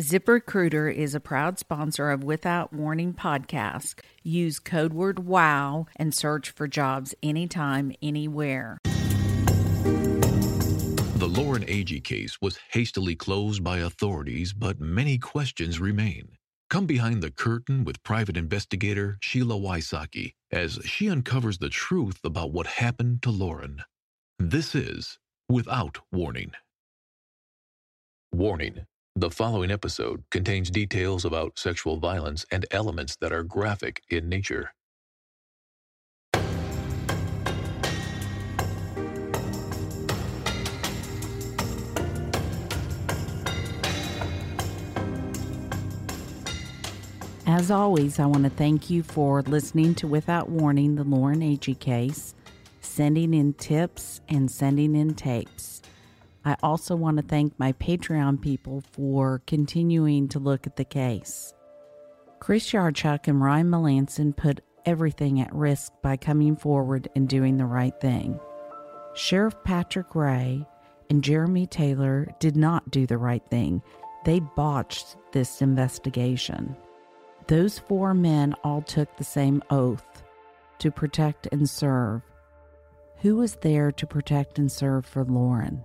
ZipRecruiter is a proud sponsor of Without Warning podcast. Use code word WOW and search for jobs anytime, anywhere. The Lauren Agee case was hastily closed by authorities, but many questions remain. Come behind the curtain with private investigator Sheila Wysocki as she uncovers the truth about what happened to Lauren. This is Without Warning. Warning the following episode contains details about sexual violence and elements that are graphic in nature. As always, I want to thank you for listening to Without Warning, the Lauren Agee case, sending in tips, and sending in tapes. I also want to thank my Patreon people for continuing to look at the case. Chris Yarchuk and Ryan Melanson put everything at risk by coming forward and doing the right thing. Sheriff Patrick Ray and Jeremy Taylor did not do the right thing. They botched this investigation. Those four men all took the same oath to protect and serve. Who was there to protect and serve for Lauren?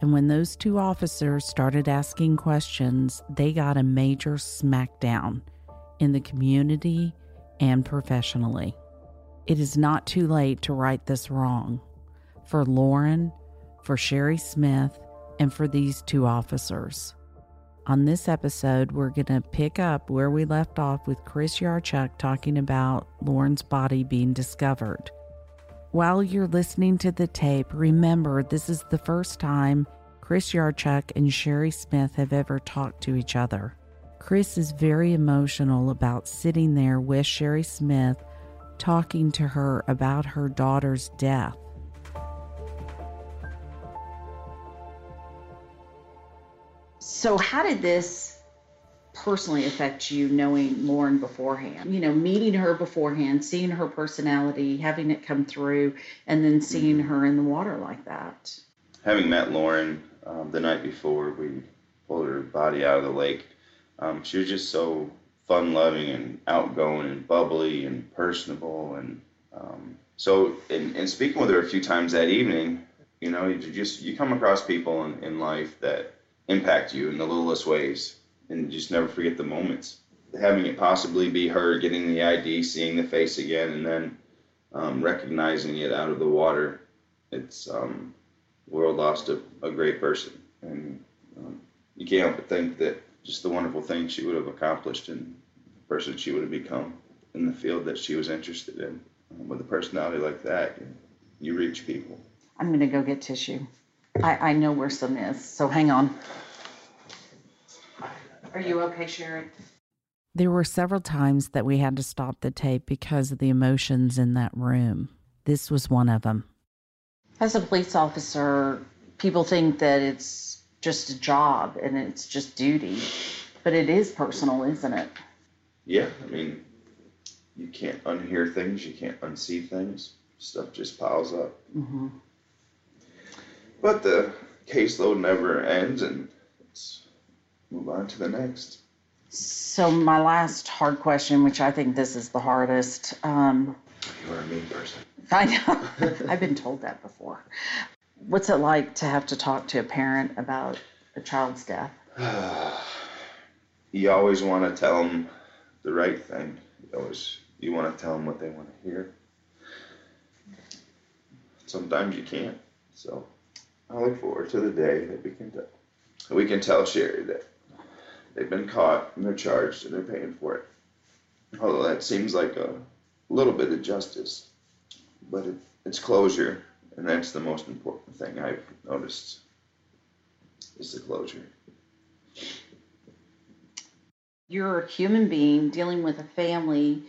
And when those two officers started asking questions, they got a major smackdown in the community and professionally. It is not too late to right this wrong for Lauren, for Sherry Smith, and for these two officers. On this episode, we're going to pick up where we left off with Chris Yarchuk talking about Lauren's body being discovered. While you're listening to the tape, remember this is the first time Chris Yarchuk and Sherry Smith have ever talked to each other. Chris is very emotional about sitting there with Sherry Smith talking to her about her daughter's death. So, how did this personally affect you knowing Lauren beforehand? You know, meeting her beforehand, seeing her personality, having it come through, and then seeing her in the water like that. Having met Lauren um, the night before we pulled her body out of the lake, um, she was just so fun loving and outgoing and bubbly and personable. And um, so, in, in speaking with her a few times that evening, you know, you just you come across people in, in life that impact you in the littlest ways and just never forget the moments. Having it possibly be her getting the ID, seeing the face again, and then um, recognizing it out of the water, it's um, world lost a, a great person, and um, you can't help but think that just the wonderful things she would have accomplished and the person she would have become in the field that she was interested in. Um, with a personality like that, you, you reach people. I'm going to go get tissue. I, I know where some is, so hang on. Are you okay, Sherry? There were several times that we had to stop the tape because of the emotions in that room. This was one of them. As a police officer, people think that it's just a job and it's just duty, but it is personal, isn't it? Yeah, I mean, you can't unhear things, you can't unsee things. Stuff just piles up. Mm-hmm. But the caseload never ends, and let's move on to the next. So, my last hard question, which I think this is the hardest. Um, You are a mean person. I know. I've been told that before. What's it like to have to talk to a parent about a child's death? you always want to tell them the right thing. You always you want to tell them what they want to hear. Sometimes you can't. So I look forward to the day that we can tell we can tell Sherry that they've been caught and they're charged and they're paying for it. Although that seems like a little bit of justice, but it, it's closure, and that's the most important thing I've noticed is the closure. You're a human being dealing with a family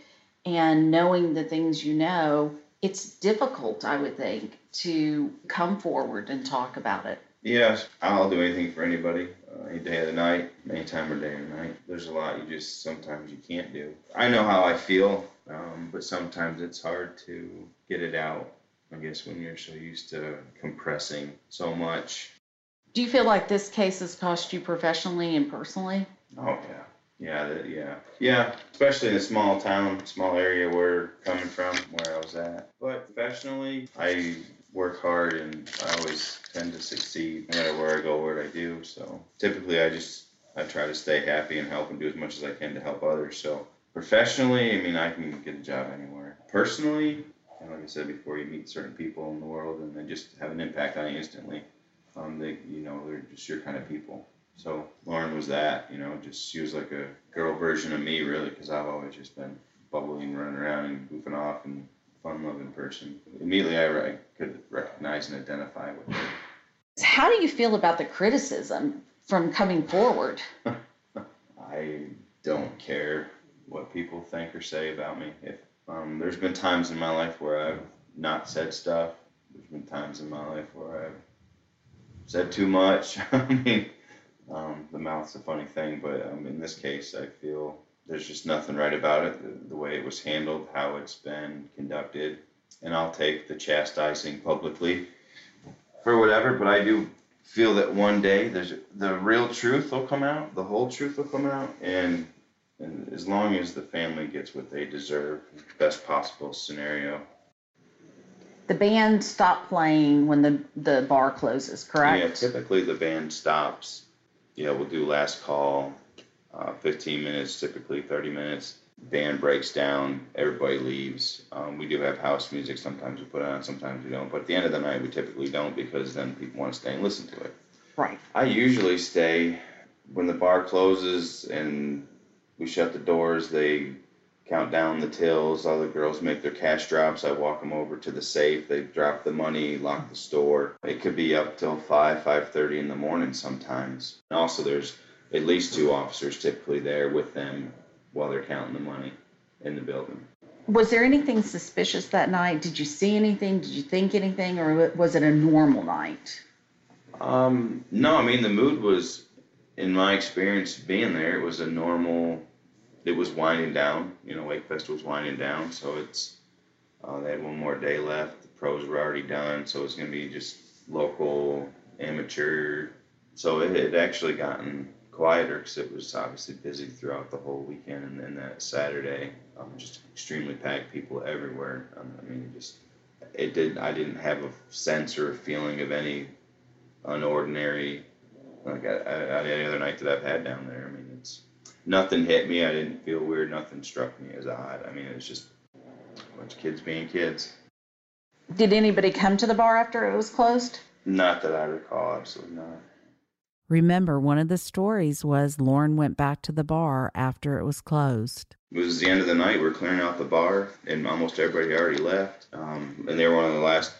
and knowing the things you know. It's difficult, I would think, to come forward and talk about it. Yes, I'll do anything for anybody, any day of the night, any time of day or night. There's a lot you just sometimes you can't do. I know how I feel, um, but sometimes it's hard to get it out. I guess when you're so used to compressing so much. Do you feel like this case has cost you professionally and personally? Oh yeah, yeah, that, yeah, yeah. Especially in a small town, small area where coming from, where I was at. But professionally, I work hard and I always tend to succeed no matter where I go, what I do. So typically, I just I try to stay happy and help and do as much as I can to help others. So professionally, I mean, I can get a job anywhere. Personally, like I said before, you meet certain people in the world and they just have an impact on you instantly. Um, they, you know, they're just your kind of people. So Lauren was that, you know, just she was like a girl version of me, really, because I've always just been bubbling, running around, and goofing off, and fun-loving person. Immediately, I, I could recognize and identify with her. How do you feel about the criticism from coming forward? I don't care what people think or say about me. If um, there's been times in my life where I've not said stuff. There's been times in my life where I've said too much. I mean, um, the mouth's a funny thing, but um, in this case, I feel there's just nothing right about it. The, the way it was handled, how it's been conducted, and I'll take the chastising publicly for whatever. But I do feel that one day there's the real truth will come out, the whole truth will come out, and and as long as the family gets what they deserve, best possible scenario. The band stop playing when the the bar closes, correct? Yeah, typically the band stops. Yeah, we'll do last call, uh, 15 minutes, typically 30 minutes. Band breaks down, everybody leaves. Um, we do have house music. Sometimes we put it on, sometimes we don't. But at the end of the night, we typically don't because then people want to stay and listen to it. Right. I usually stay when the bar closes and we shut the doors. They count down the tills. All the girls make their cash drops. I walk them over to the safe. They drop the money, lock the store. It could be up till five, five thirty in the morning sometimes. And also, there's at least two officers typically there with them while they're counting the money in the building. Was there anything suspicious that night? Did you see anything? Did you think anything, or was it a normal night? Um, no, I mean the mood was, in my experience being there, it was a normal it was winding down. You know, Wake Fest was winding down, so it's uh, they had one more day left. The pros were already done, so it's going to be just local amateur. So it had actually gotten quieter because it was obviously busy throughout the whole weekend, and then that Saturday, um, just extremely packed, people everywhere. Um, I mean, just it did. I didn't have a sense or a feeling of any unordinary like any other night that I've had down there. I mean, it's nothing hit me. I didn't feel weird. Nothing struck me as odd. I mean, it was just a bunch of kids being kids. Did anybody come to the bar after it was closed? Not that I recall. Absolutely not. Remember, one of the stories was Lauren went back to the bar after it was closed. It was the end of the night. We are clearing out the bar, and almost everybody already left. Um, and they were one of the last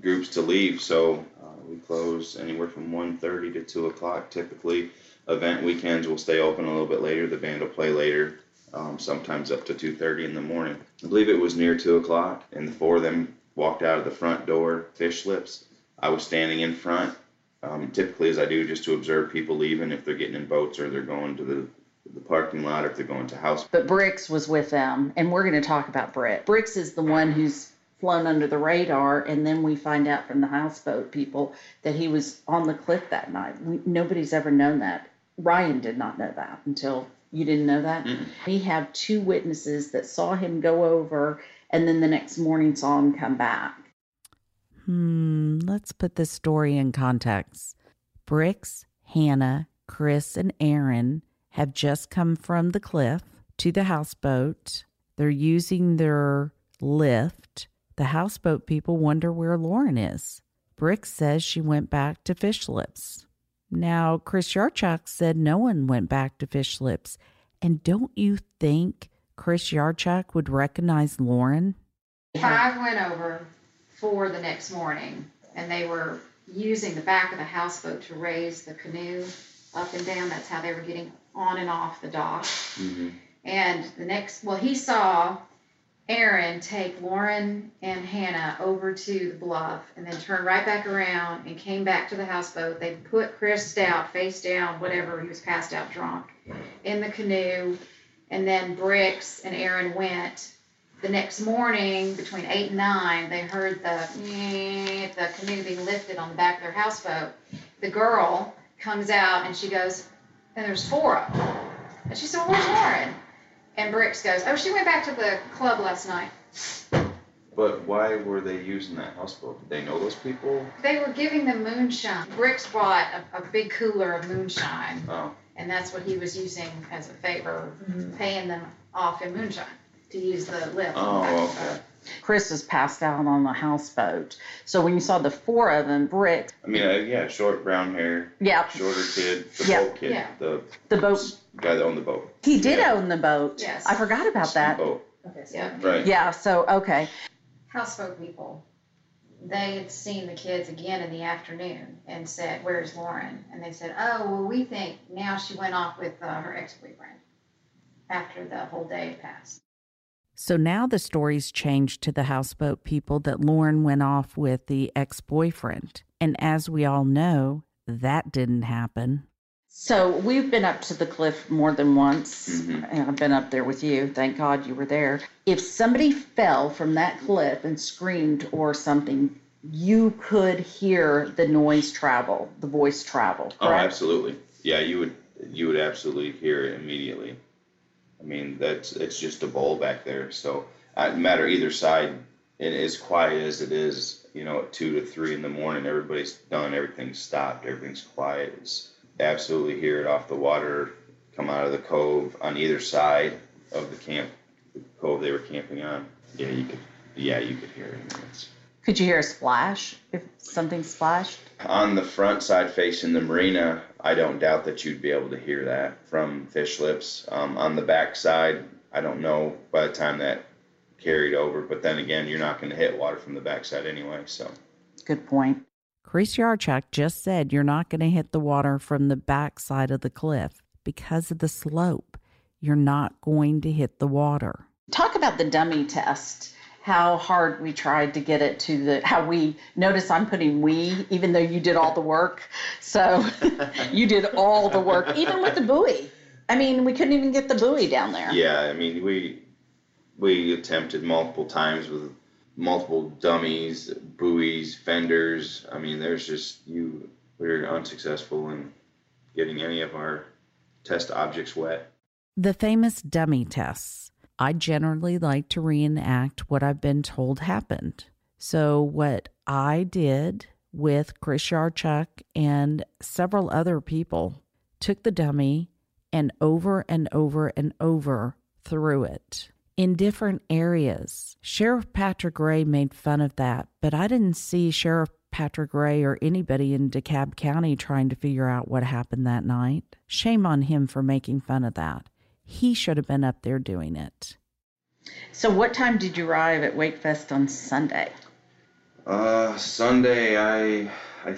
groups to leave. So uh, we close anywhere from 1.30 to 2 o'clock typically event weekends will stay open a little bit later. The band will play later, um, sometimes up to 2:30 in the morning. I believe it was near two o'clock, and the four of them walked out of the front door, Fish Lips. I was standing in front, um, typically as I do, just to observe people leaving if they're getting in boats or they're going to the the parking lot or if they're going to house. But Bricks was with them, and we're going to talk about Brick. Bricks is the one who's flown under the radar, and then we find out from the houseboat people that he was on the cliff that night. We, nobody's ever known that Ryan did not know that until you didn't know that. Mm-mm. We have two witnesses that saw him go over and then the next morning saw him come back. Hmm, let's put this story in context. Bricks, Hannah, Chris, and Aaron have just come from the cliff to the houseboat. They're using their lift. The houseboat people wonder where Lauren is. Bricks says she went back to Fish Lips. Now, Chris Yarchuk said no one went back to Fish Lips. And don't you think Chris Yarchuk would recognize Lauren? Five went over for the next morning, and they were using the back of the houseboat to raise the canoe up and down. That's how they were getting on and off the dock. Mm-hmm. And the next, well, he saw Aaron take Lauren and Hannah over to the bluff and then turned right back around and came back to the houseboat. They put Chris Stout face down, whatever, he was passed out drunk, in the canoe. And then Bricks and Aaron went. The next morning, between 8 and 9, they heard the, the canoe being lifted on the back of their houseboat. the girl comes out and she goes, and there's four of them. And she said, well, where's Lauren? And Bricks goes, oh, she went back to the club last night. But why were they using that houseboat? Did they know those people? They were giving them moonshine. Bricks brought a, a big cooler of moonshine, Oh, and that's what he was using as a favor, mm-hmm. paying them off in moonshine to use the lift. oh, okay. Chris was passed out on the houseboat. So when you saw the four of them, Brick, I mean, uh, yeah, short brown hair, yeah, shorter kid, the Yeah. boat kid, Yeah. the the boat. guy that owned the boat. He did Yeah. own the boat. Yes. I forgot about that. Boat. Okay. Yeah. Right. Yeah. So okay. houseboat people, they had seen the kids again in the afternoon and said, "Where's Lauren?" And they said, "Oh, well, we think now she went off with uh, her ex-boyfriend after the whole day had passed." So now the story's changed to the houseboat people that Lauren went off with the ex boyfriend. And as we all know, that didn't happen. So we've been up to the cliff more than once, Mhm. and I've been up there with you. Thank God you were there. If somebody fell from that cliff and screamed or something, you could hear the noise travel, the voice travel. Oh, absolutely. Yeah, you would you would absolutely hear it immediately. I mean, that's it's just a bowl back there. So, uh, no matter either side, and as quiet as it is, you know, at two to three in the morning, everybody's done, everything's stopped, everything's quiet. It's absolutely hear it off the water, come out of the cove on either side of the camp, the cove they were camping on. Yeah, you could. Yeah, you could hear it. It's, Could you hear a splash if something splashed? on the front side facing the marina, I don't doubt that you'd be able to hear that from fish lips. Um, on the back side, I don't know by the time that carried over, but then again, you're not going to hit water from the backside anyway. So Good point. Chris Yarchuk just said you're not going to hit the water from the back side of the cliff because of the slope. You're not going to hit the water. Talk about the dummy test. How hard we tried to get it to the, how we, notice I'm putting we, even though you did all the work. So you did all the work, even with the buoy. I mean, we couldn't even get the buoy down there. yeah, I mean, we we attempted multiple times with multiple dummies, buoys, fenders. I mean, there's just you. We were unsuccessful in getting any of our test objects wet. The famous dummy tests. I generally like to reenact what I've been told happened. So, what I did with Chris Yarchuk and several other people took the dummy and over and over and over threw it in different areas. Sheriff Patrick Ray made fun of that, but I didn't see Sheriff Patrick Ray or anybody in DeKalb County trying to figure out what happened that night. Shame on him for making fun of that. He should have been up there doing it. So what time did you arrive at Wakefest on Sunday? Uh, Sunday, I, I,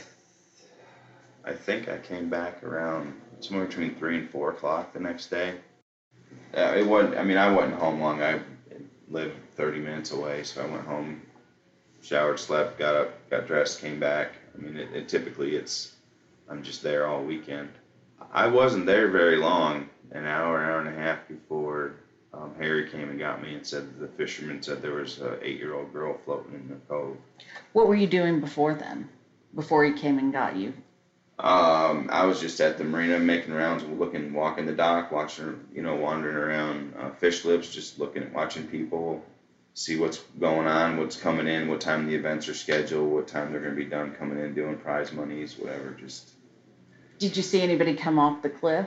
I think I came back around somewhere between three and four o'clock the next day. Uh, it wasn't. I mean, I wasn't home long. I lived thirty minutes away, so I went home, showered, slept, got up, got dressed, came back. I mean, it, it typically it's I'm just there all weekend. I wasn't there very long, an hour, hour and a half before um, Harry came and got me and said the fisherman said there was a eight-year-old girl floating in the cove. What were you doing before then? Before he came and got you? Um, I was just at the marina making rounds, looking, walking the dock, watching, you know, wandering around uh, fish lips, just looking at watching people, see what's going on, what's coming in, what time the events are scheduled, what time they're going to be done coming in, doing prize monies, whatever. Just Did you see anybody come off the cliff?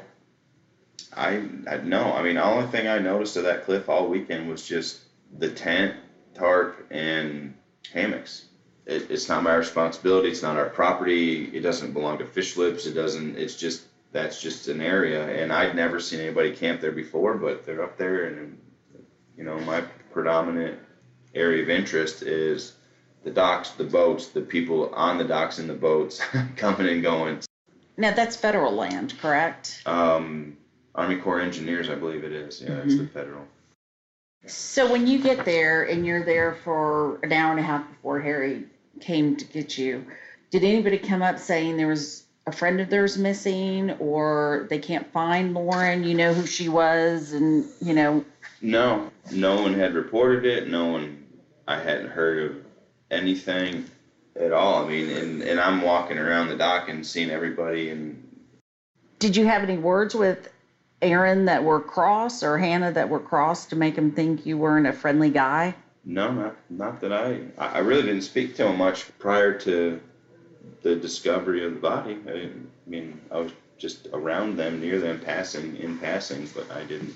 I, I no, I mean, the only thing I noticed of that cliff all weekend was just the tent, tarp, and hammocks. It, it's not my responsibility. It's not our property. It doesn't belong to Fish Lips. It doesn't. It's just that's just an area, and I'd never seen anybody camp there before. But they're up there, and you know, my predominant area of interest is the docks, the boats, the people on the docks and the boats coming and going. Now that's federal land, correct? Um, Army Corps Engineers, I believe it is. Yeah, it's the mm-hmm. federal. So when you get there and you're there for an hour and a half before Harry came to get you, did anybody come up saying there was a friend of theirs missing or they can't find Lauren, you know who she was and you know No, no one had reported it. No one, I hadn't heard of anything. at all. I mean, and, and I'm walking around the dock and seeing everybody. And Did you have any words with Aaron that were cross or Hannah that were cross to make him think you weren't a friendly guy? no, not not that I. I really didn't speak to him much prior to the discovery of the body. I, I mean, I was just around them, near them, passing in passing, but I didn't.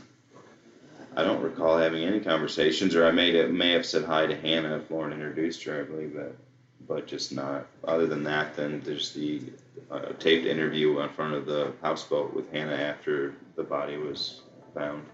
I don't recall having any conversations, or I may have, may have said hi to Hannah if Lauren introduced her, I believe that, but just not. Other than that, then there's the uh, taped interview in front of the houseboat with Hannah after the body was found.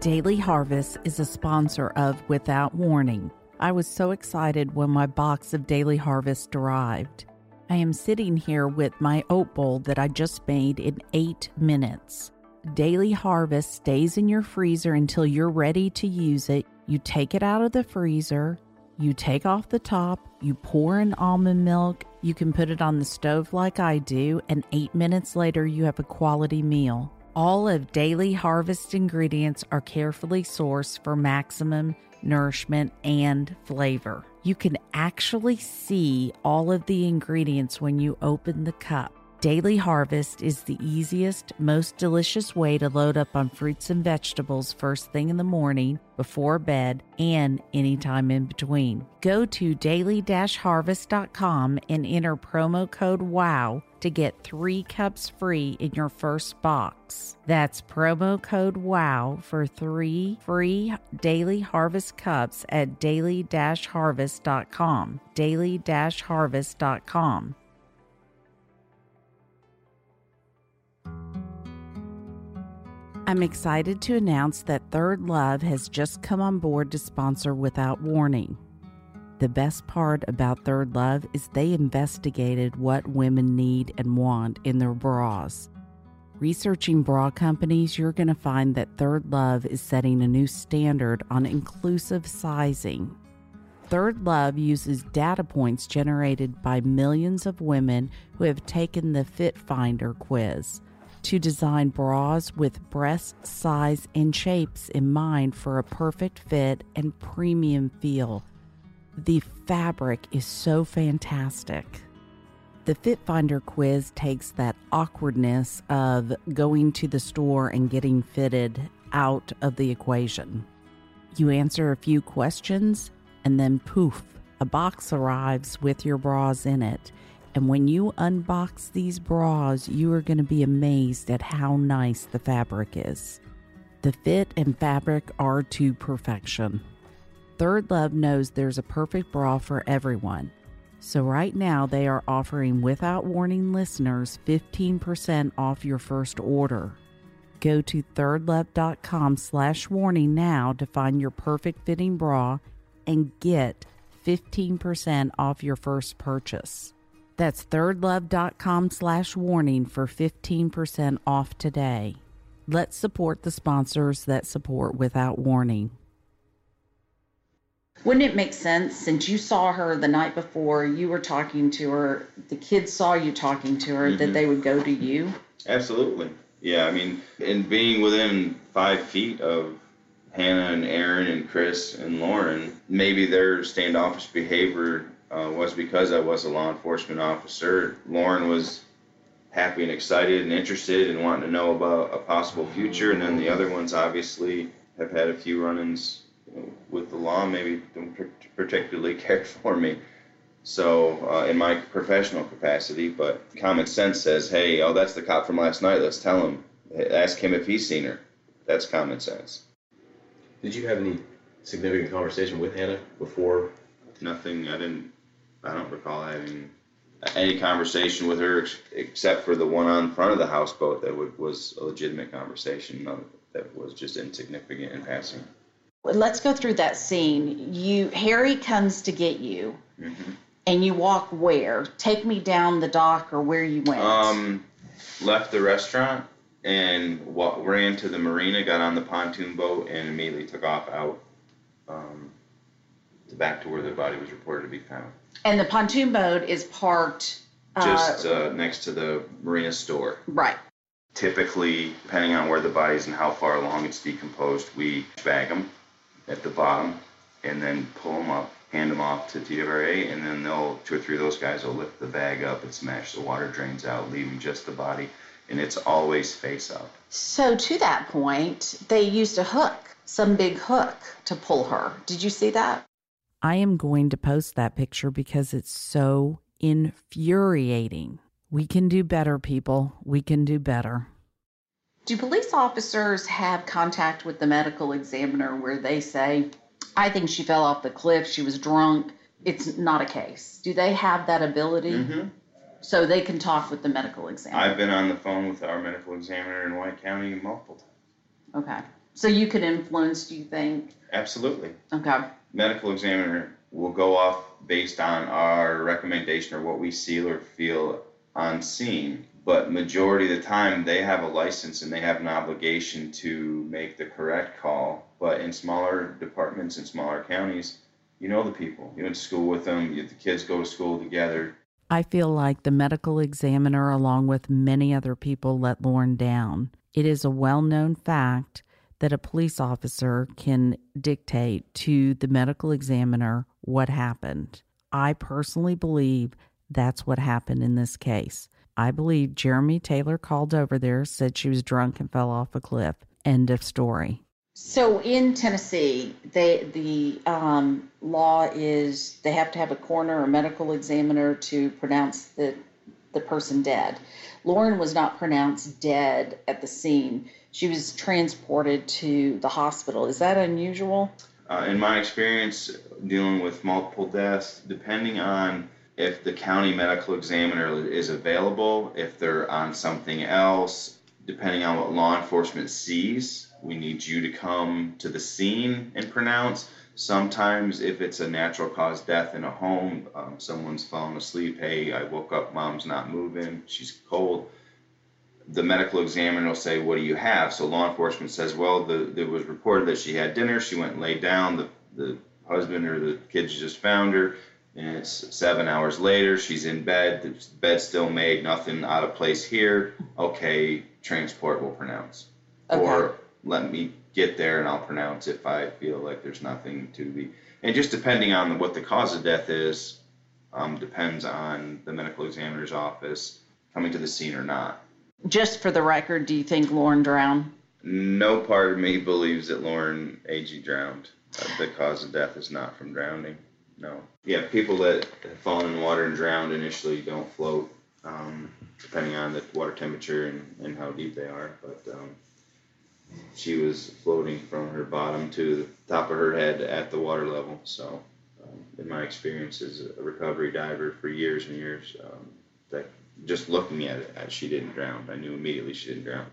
Daily Harvest is a sponsor of Without Warning. I was so excited when my box of Daily Harvest arrived. I am sitting here with my oat bowl that I just made in eight minutes. Daily Harvest stays in your freezer until you're ready to use it. You take it out of the freezer, you take off the top, you pour in almond milk, you can put it on the stove like I do, and eight minutes later, you have a quality meal. All of Daily Harvest ingredients are carefully sourced for maximum nourishment and flavor. You can actually see all of the ingredients when you open the cup. Daily Harvest is the easiest, most delicious way to load up on fruits and vegetables first thing in the morning, before bed, and anytime in between. Go to daily-harvest.com and enter promo code WOW to get three cups free in your first box. That's promo code WOW for three free Daily Harvest cups at daily-harvest.com. Daily-harvest.com. I'm excited to announce that Third Love has just come on board to sponsor Without Warning. The best part about Third Love is they investigated what women need and want in their bras. Researching bra companies, you're going to find that Third Love is setting a new standard on inclusive sizing. Third Love uses data points generated by millions of women who have taken the Fit Finder quiz to design bras with breast size and shapes in mind for a perfect fit and premium feel. The fabric is so fantastic. The Fit Finder quiz takes that awkwardness of going to the store and getting fitted out of the equation. You answer a few questions, and then poof, a box arrives with your bras in it. And when you unbox these bras, you are going to be amazed at how nice the fabric is. The fit and fabric are to perfection. Third Love knows there's a perfect bra for everyone. So right now they are offering without warning listeners 15% off your first order. Go to thirdlove.com slash warning now to find your perfect fitting bra and get 15% off your first purchase. That's thirdlove.com slash warning for 15% off today. Let's support the sponsors that support without warning. Wouldn't it make sense since you saw her the night before, you were talking to her, the kids saw you talking to her, that Mhm. they would go to you? Absolutely. Yeah, I mean, and being within five feet of Hannah and Aaron and Chris and Lauren, maybe their standoffish behavior uh, was because I was a law enforcement officer. Lauren was happy and excited and interested and wanting to know about a possible future, and then the other ones obviously have had a few run-ins you know, with the law, maybe don't particularly care for me. So, uh, in my professional capacity, but common sense says, hey, oh, that's the cop from last night. Let's tell him. Ask him if he's seen her. That's common sense. Did you have any significant conversation with Hannah before? Nothing. I didn't. I don't recall having any conversation with her ex- except for the one on front of the houseboat that would, was a legitimate conversation. That was just insignificant in passing. Let's go through that scene. You Harry comes to get you, Mhm. and you walk where? Take me down the dock or where you went. Um, left the restaurant and wa- ran to the marina, got on the pontoon boat, and immediately took off out um, to back to where the body was reported to be found. and the pontoon boat is parked. Just uh, uh, next to the marina store. right. Typically, depending on where the body is and how far along it's decomposed, we bag them, at the bottom, and then pull them up, hand them off to TWRA, and then they'll two or three of those guys will lift the bag up and smash the water drains out, leaving just the body, and it's always face up. So to that point, they used a hook, some big hook to pull her. Did you see that? I am going to post that picture because it's so infuriating. We can do better, people. We can do better. Do police officers have contact with the medical examiner where they say, I think she fell off the cliff, she was drunk? It's not a case. Do they have that ability? Mm-hmm. So they can talk with the medical examiner. I've been on the phone with our medical examiner in White County multiple times. Okay. So you could influence, do you think? Absolutely. Okay. Medical examiner will go off based on our recommendation or what we see or feel on scene. But majority of the time, they have a license and they have an obligation to make the correct call. But in smaller departments in smaller counties, you know the people. You went to school with them. You, the kids go to school together. I feel like the medical examiner, along with many other people, let Lauren down. It is a well known fact that a police officer can dictate to the medical examiner what happened. I personally believe that's what happened in this case. I believe Jeremy Taylor called over there, said she was drunk and fell off a cliff. End of story. So in Tennessee, they the um, law is they have to have a coroner or medical examiner to pronounce the the person dead. Lauren was not pronounced dead at the scene. She was transported to the hospital. Is that unusual? Uh, in my experience dealing with multiple deaths, depending on if the county medical examiner is available, if they're on something else, depending on what law enforcement sees, we need you to come to the scene and pronounce. Sometimes, if it's a natural cause death in a home, um, someone's fallen asleep. Hey, I woke up, mom's not moving, she's cold. The medical examiner will say, What do you have? So, law enforcement says, Well, the, it was reported that she had dinner, she went and laid down, the, the husband or the kids just found her and it's seven hours later. She's in bed. The bed's still made. Nothing out of place here. Okay, transport will pronounce. Okay. Or let me get there and I'll pronounce if I feel like there's nothing to be. And just depending on what the cause of death is, um, depends on the medical examiner's office coming to the scene or not. Just for the record, do you think Lauren drowned? No part of me believes that Lauren Agee drowned. Uh, the cause of death is not from drowning. No. Yeah, people that have fallen in water and drowned initially don't float, um, depending on the water temperature and, and how deep they are. But um, she was floating from her bottom to the top of her head at the water level. So, um, in my experience as a recovery diver for years and years, um, just looking at it, she didn't drown. I knew immediately she didn't drown.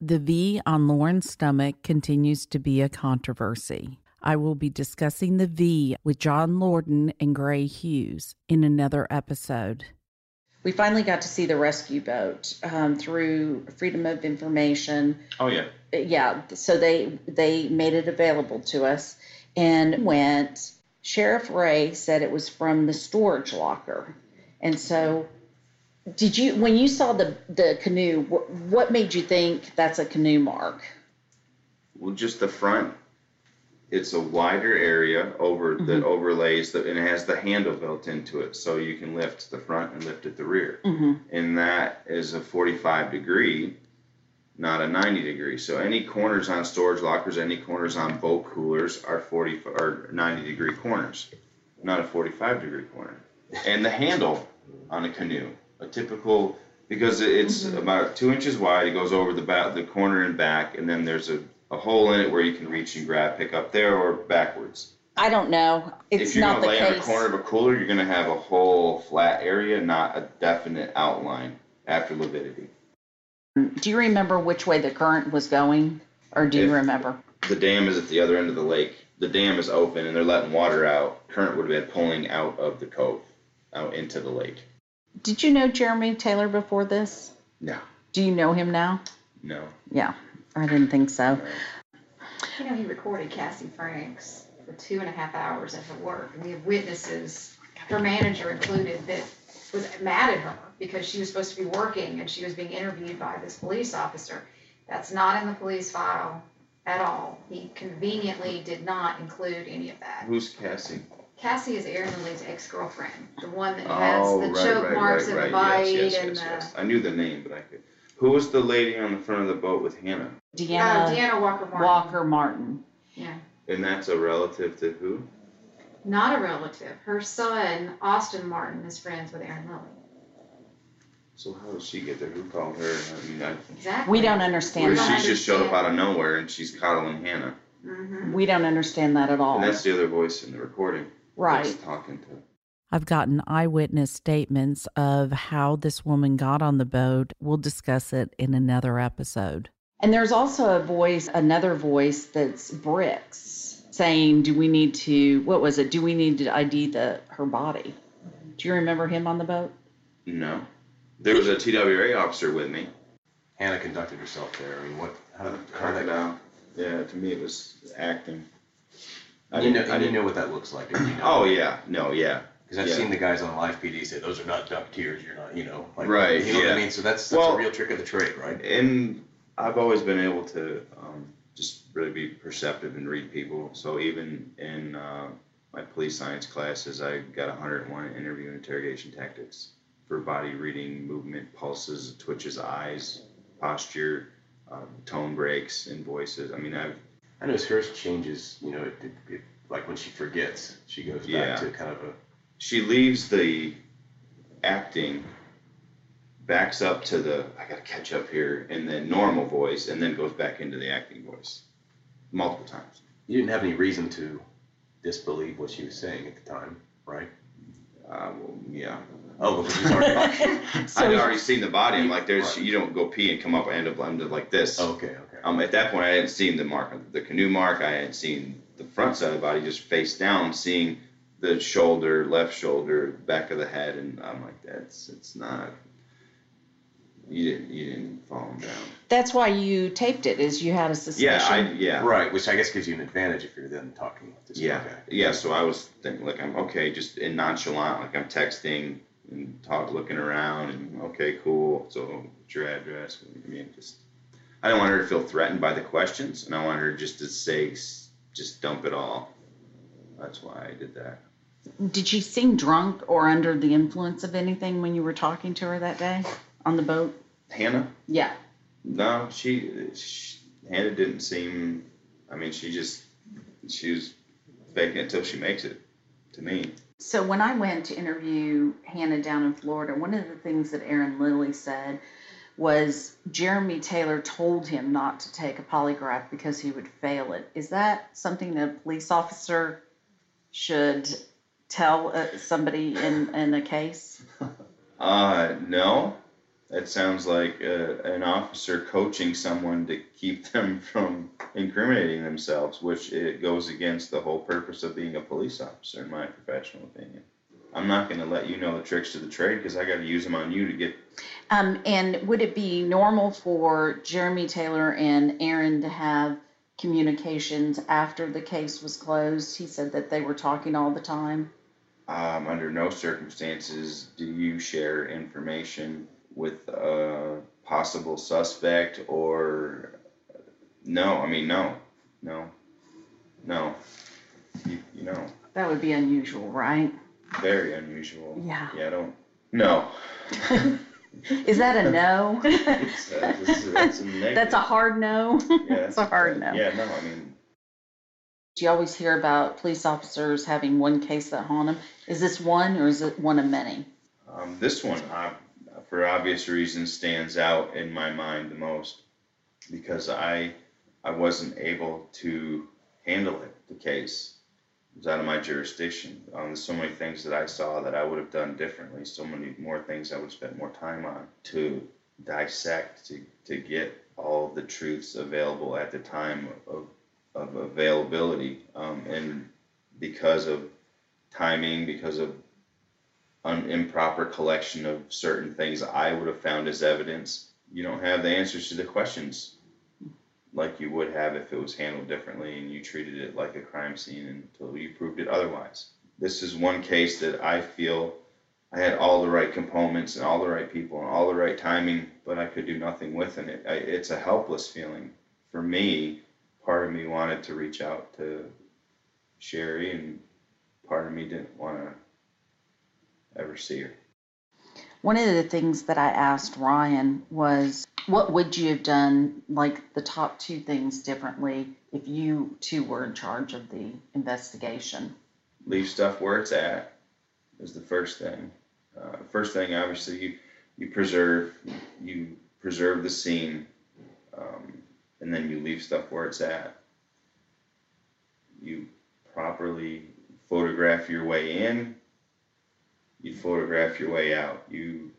The V on Lauren's stomach continues to be a controversy. I will be discussing the V with John Lorden and Gray Hughes in another episode. We finally got to see the rescue boat um, through Freedom of Information. Oh yeah. Yeah, so they they made it available to us, and went. Sheriff Ray said it was from the storage locker, and so did you when you saw the the canoe? What, what made you think that's a canoe mark? Well, just the front it's a wider area over Mhm. that overlays the and it has the handle built into it so you can lift the front and lift at the rear Mm-hmm. and that is a 45 degree not a 90 degree so any corners on storage lockers any corners on boat coolers are 40 or 90 degree corners not a 45 degree corner and the handle on a canoe a typical because it's Mhm. about two inches wide it goes over the back the corner and back and then there's a a hole in it where you can reach and grab, pick up there or backwards. I don't know. It's if you're not gonna lay case. on a corner of a cooler, you're gonna have a whole flat area, not a definite outline after lividity. Do you remember which way the current was going, or do you remember? The dam is at the other end of the lake. The dam is open and they're letting water out. Current would have been pulling out of the cove, out into the lake. Did you know Jeremy Taylor before this? No, Do you know him now? no. Yeah, I didn't think so. You know, he recorded Cassie Franks for two and a half hours at her work, and we have witnesses, her manager included, that was mad at her because she was supposed to be working and she was being interviewed by this police officer. That's not in the police file. at all. He conveniently did not include any of that. Who's Cassie? Cassie is Aaron Lilly's ex-girlfriend, the one that has Oh, the right, choke right, marks right, and right. the bite yes, yes, and yes, the. yes. I knew the name, but I could. Who was the lady on the front of the boat with Hannah? Oh, Deanna Deanna Walker Martin. Walker Martin. Yeah. And that's a relative to who? Not a relative. Her son, Austin Martin, is friends with Aaron Lilly. So how does she get there? Who called her? I mean, I, Exactly. We don't understand don't that. she just showed up out of nowhere and she's coddling Hannah. hmm We don't understand that at all. And that's the other voice in the recording. Right. That's talking to. I've gotten eyewitness statements of how this woman got on the boat. We'll discuss it in another episode. And there's also a voice, another voice that's Bricks saying, "Do we need to? What was it? Do we need to ID the her body?" Do you remember him on the boat? No. There was a TWA officer with me. Hannah conducted herself there. I mean, what? How did, how did that? Crocodile. Yeah, to me it was acting. I You know, didn't- I you didn't- know what that looks like. you know? Oh yeah, no, yeah. Because I've yeah. seen the guys on live PD say those are not duck tears. You're not, you know, like, Right, You know what. I mean? So that's that's Well- a real trick of the trade, right? And I've always been able to um, just really be perceptive and read people. So even in uh, my police science classes, I got 101 interview and interrogation tactics for body reading, movement, pulses, twitches, eyes, posture, uh, tone breaks, and voices. I mean, I've I notice hers changes. You know, it, it, it, like when she forgets, she goes back Yeah. to kind of a she leaves the acting backs up to the I gotta catch up here and then normal voice and then goes back into the acting voice multiple times. you didn't have any reason to disbelieve what she was saying at the time, right? Uh, well, yeah, Oh, because she's already. So- I'd already seen the body. I'm like, there's Right. you don't go pee and come up and end up end like this. okay, okay. Um, at that point, I hadn't seen the mark, the canoe mark. I hadn't seen the front side of the body, just face down, seeing the shoulder, left shoulder, back of the head, and I'm like, that's it's not. You didn't you didn't fall him down. That's why you taped it. Is you had a suspicion? Yeah, I yeah. Right, which I guess gives you an advantage if you're then talking to this Yeah, guy. yeah. So I was thinking, like, I'm okay, just in nonchalant, like I'm texting and talk, looking around, and okay, cool. So, what's your address? I mean, just I don't want her to feel threatened by the questions, and I want her just to say, just dump it all. That's why I did that. Did she seem drunk or under the influence of anything when you were talking to her that day on the boat? Hannah? Yeah. No, she, she Hannah didn't seem. I mean, she just she was faking it till she makes it. To me. So when I went to interview Hannah down in Florida, one of the things that Aaron Lilly said was Jeremy Taylor told him not to take a polygraph because he would fail it. Is that something that a police officer should tell uh, somebody in, in a case? Uh, no. That sounds like uh, an officer coaching someone to keep them from incriminating themselves, which it goes against the whole purpose of being a police officer, in my professional opinion. I'm not going to let you know the tricks to the trade because I got to use them on you to get. Um, and would it be normal for Jeremy Taylor and Aaron to have communications after the case was closed? He said that they were talking all the time. Um, under no circumstances do you share information with a possible suspect or. No, I mean, no. No. No. You, you know. That would be unusual, right? Very unusual. Yeah. Yeah, I don't. No. Is that a no? It's, uh, is- that's a negative. That's a hard no. Yeah, It's a hard no. Yeah, no, I mean, Do You always hear about police officers having one case that haunt them. Is this one or is it one of many? um, this one, uh, for obvious reasons, stands out in my mind the most because I, I wasn't able to handle it. The case was out of my jurisdiction. Um, so many things that I saw that I would have done differently. So many more things I would have spent more time on to dissect to to get all the truths available at the time of of availability. Um, and because of timing, because of an improper collection of certain things I would have found as evidence, you don't have the answers to the questions like you would have if it was handled differently and you treated it like a crime scene until you proved it otherwise. This is one case that I feel I had all the right components and all the right people and all the right timing, but I could do nothing with it. I, it's a helpless feeling for me part of me wanted to reach out to Sherry, and part of me didn't want to ever see her. One of the things that I asked Ryan was, what would you have done, like the top two things differently if you two were in charge of the investigation? Leave stuff where it's at is the first thing. Uh, first thing, obviously, you you preserve you preserve the scene, um, and then you leave stuff where it's at. You properly photograph your way in you photograph your way out. You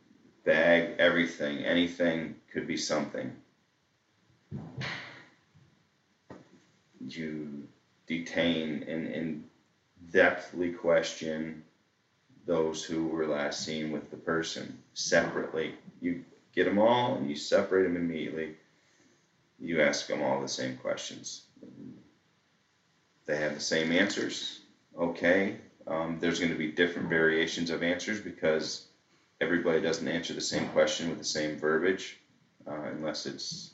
bag everything. Anything could be something. You detain and in depthly question those who were last seen with the person separately. You get them all and you separate them immediately. You ask them all the same questions. They have the same answers. Okay, um, there's going to be different variations of answers because everybody doesn't answer the same question with the same verbiage uh, unless it's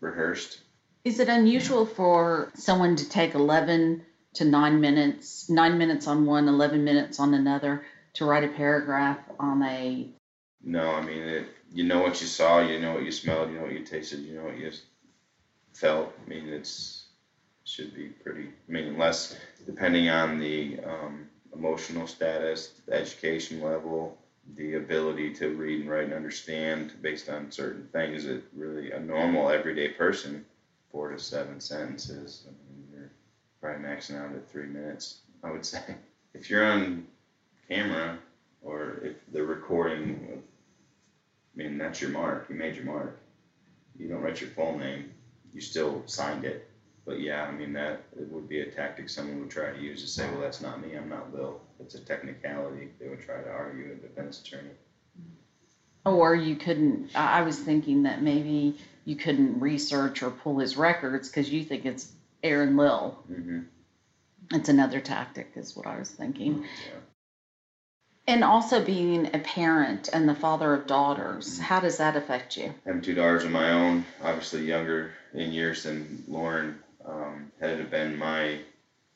rehearsed. Is it unusual for someone to take 11 to 9 minutes, 9 minutes on one, 11 minutes on another, to write a paragraph on a. No, I mean, it, you know what you saw, you know what you smelled, you know what you tasted, you know what you felt. I mean, it's should be pretty. I mean, unless depending on the um, emotional status, education level, the ability to read and write and understand based on certain things that really a normal everyday person, four to seven sentences, I mean, you're probably maxing out at three minutes, I would say. If you're on camera or if the recording I mean, that's your mark, you made your mark. You don't write your full name, you still signed it but yeah, I mean that it would be a tactic someone would try to use to say, well, that's not me, I'm not Bill. It's a technicality. They would try to argue a defense attorney. Or you couldn't. I was thinking that maybe you couldn't research or pull his records because you think it's Aaron Lilly. Mm-hmm. It's another tactic, is what I was thinking. Yeah. And also being a parent and the father of daughters, how does that affect you? Having two daughters of my own, obviously younger in years than Lauren, um, had it been my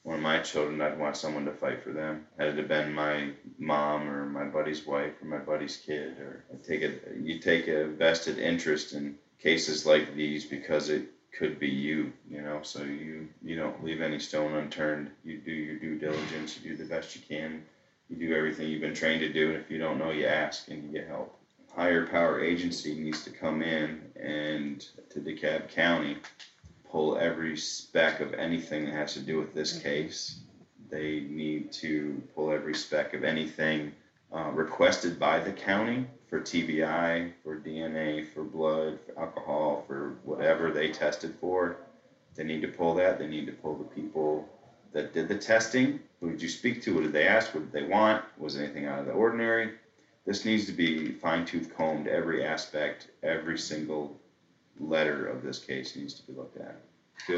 one of my children, I'd want someone to fight for them. Had it been my mom or my buddy's wife or my buddy's kid, or I take it, you take a vested interest in cases like these because it could be you, you know. So you you don't leave any stone unturned. You do your due diligence. You do the best you can. You do everything you've been trained to do, and if you don't know, you ask and you get help. Higher power agency needs to come in and to DeKalb County pull every speck of anything that has to do with this case. They need to pull every speck of anything uh, requested by the county for TBI, for DNA, for blood, for alcohol, for whatever they tested for. They need to pull that. They need to pull the people that did the testing. Who did you speak to? What did they ask? What did they want? Was anything out of the ordinary? This needs to be fine tooth combed. Every aspect, every single letter of this case needs to be looked at.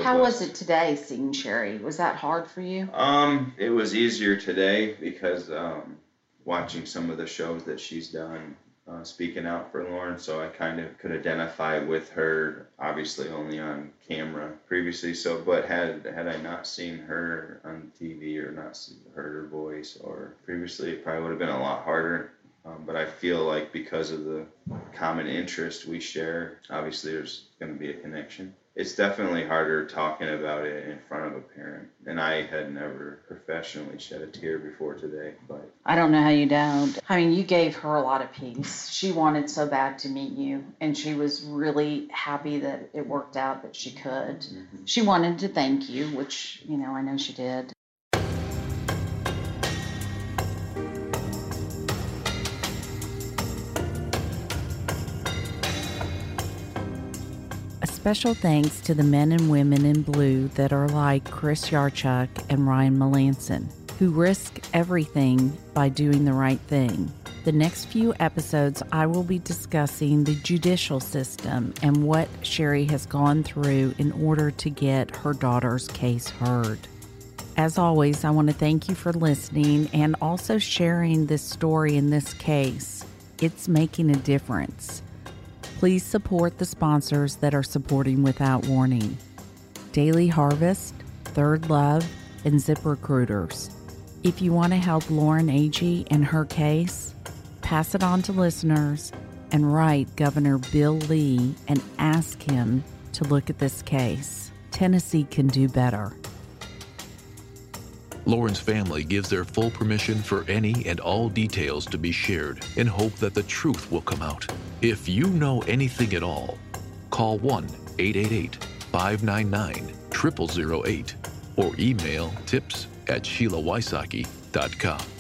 How was it today seeing Sherry? Was that hard for you? Um, it was easier today because um, watching some of the shows that she's done, uh, speaking out for Lauren, so I kind of could identify with her. Obviously, only on camera previously. So, but had had I not seen her on TV or not seen, heard her voice or previously, it probably would have been a lot harder. Um, but I feel like because of the common interest we share, obviously there's going to be a connection. It's definitely harder talking about it in front of a parent. And I had never professionally shed a tear before today, but I don't know how you don't. I mean, you gave her a lot of peace. She wanted so bad to meet you, and she was really happy that it worked out that she could. She wanted to thank you, which, you know, I know she did. Special thanks to the men and women in blue that are like Chris Yarchuk and Ryan Melanson, who risk everything by doing the right thing. The next few episodes, I will be discussing the judicial system and what Sherry has gone through in order to get her daughter's case heard. As always, I want to thank you for listening and also sharing this story in this case. It's making a difference. Please support the sponsors that are supporting Without Warning. Daily Harvest, Third Love, and ZipRecruiters. If you want to help Lauren Agee in her case, pass it on to listeners and write Governor Bill Lee and ask him to look at this case. Tennessee can do better. Lauren's family gives their full permission for any and all details to be shared in hope that the truth will come out. If you know anything at all, call 1 888 599 0008 or email tips at SheilaWysocki.com.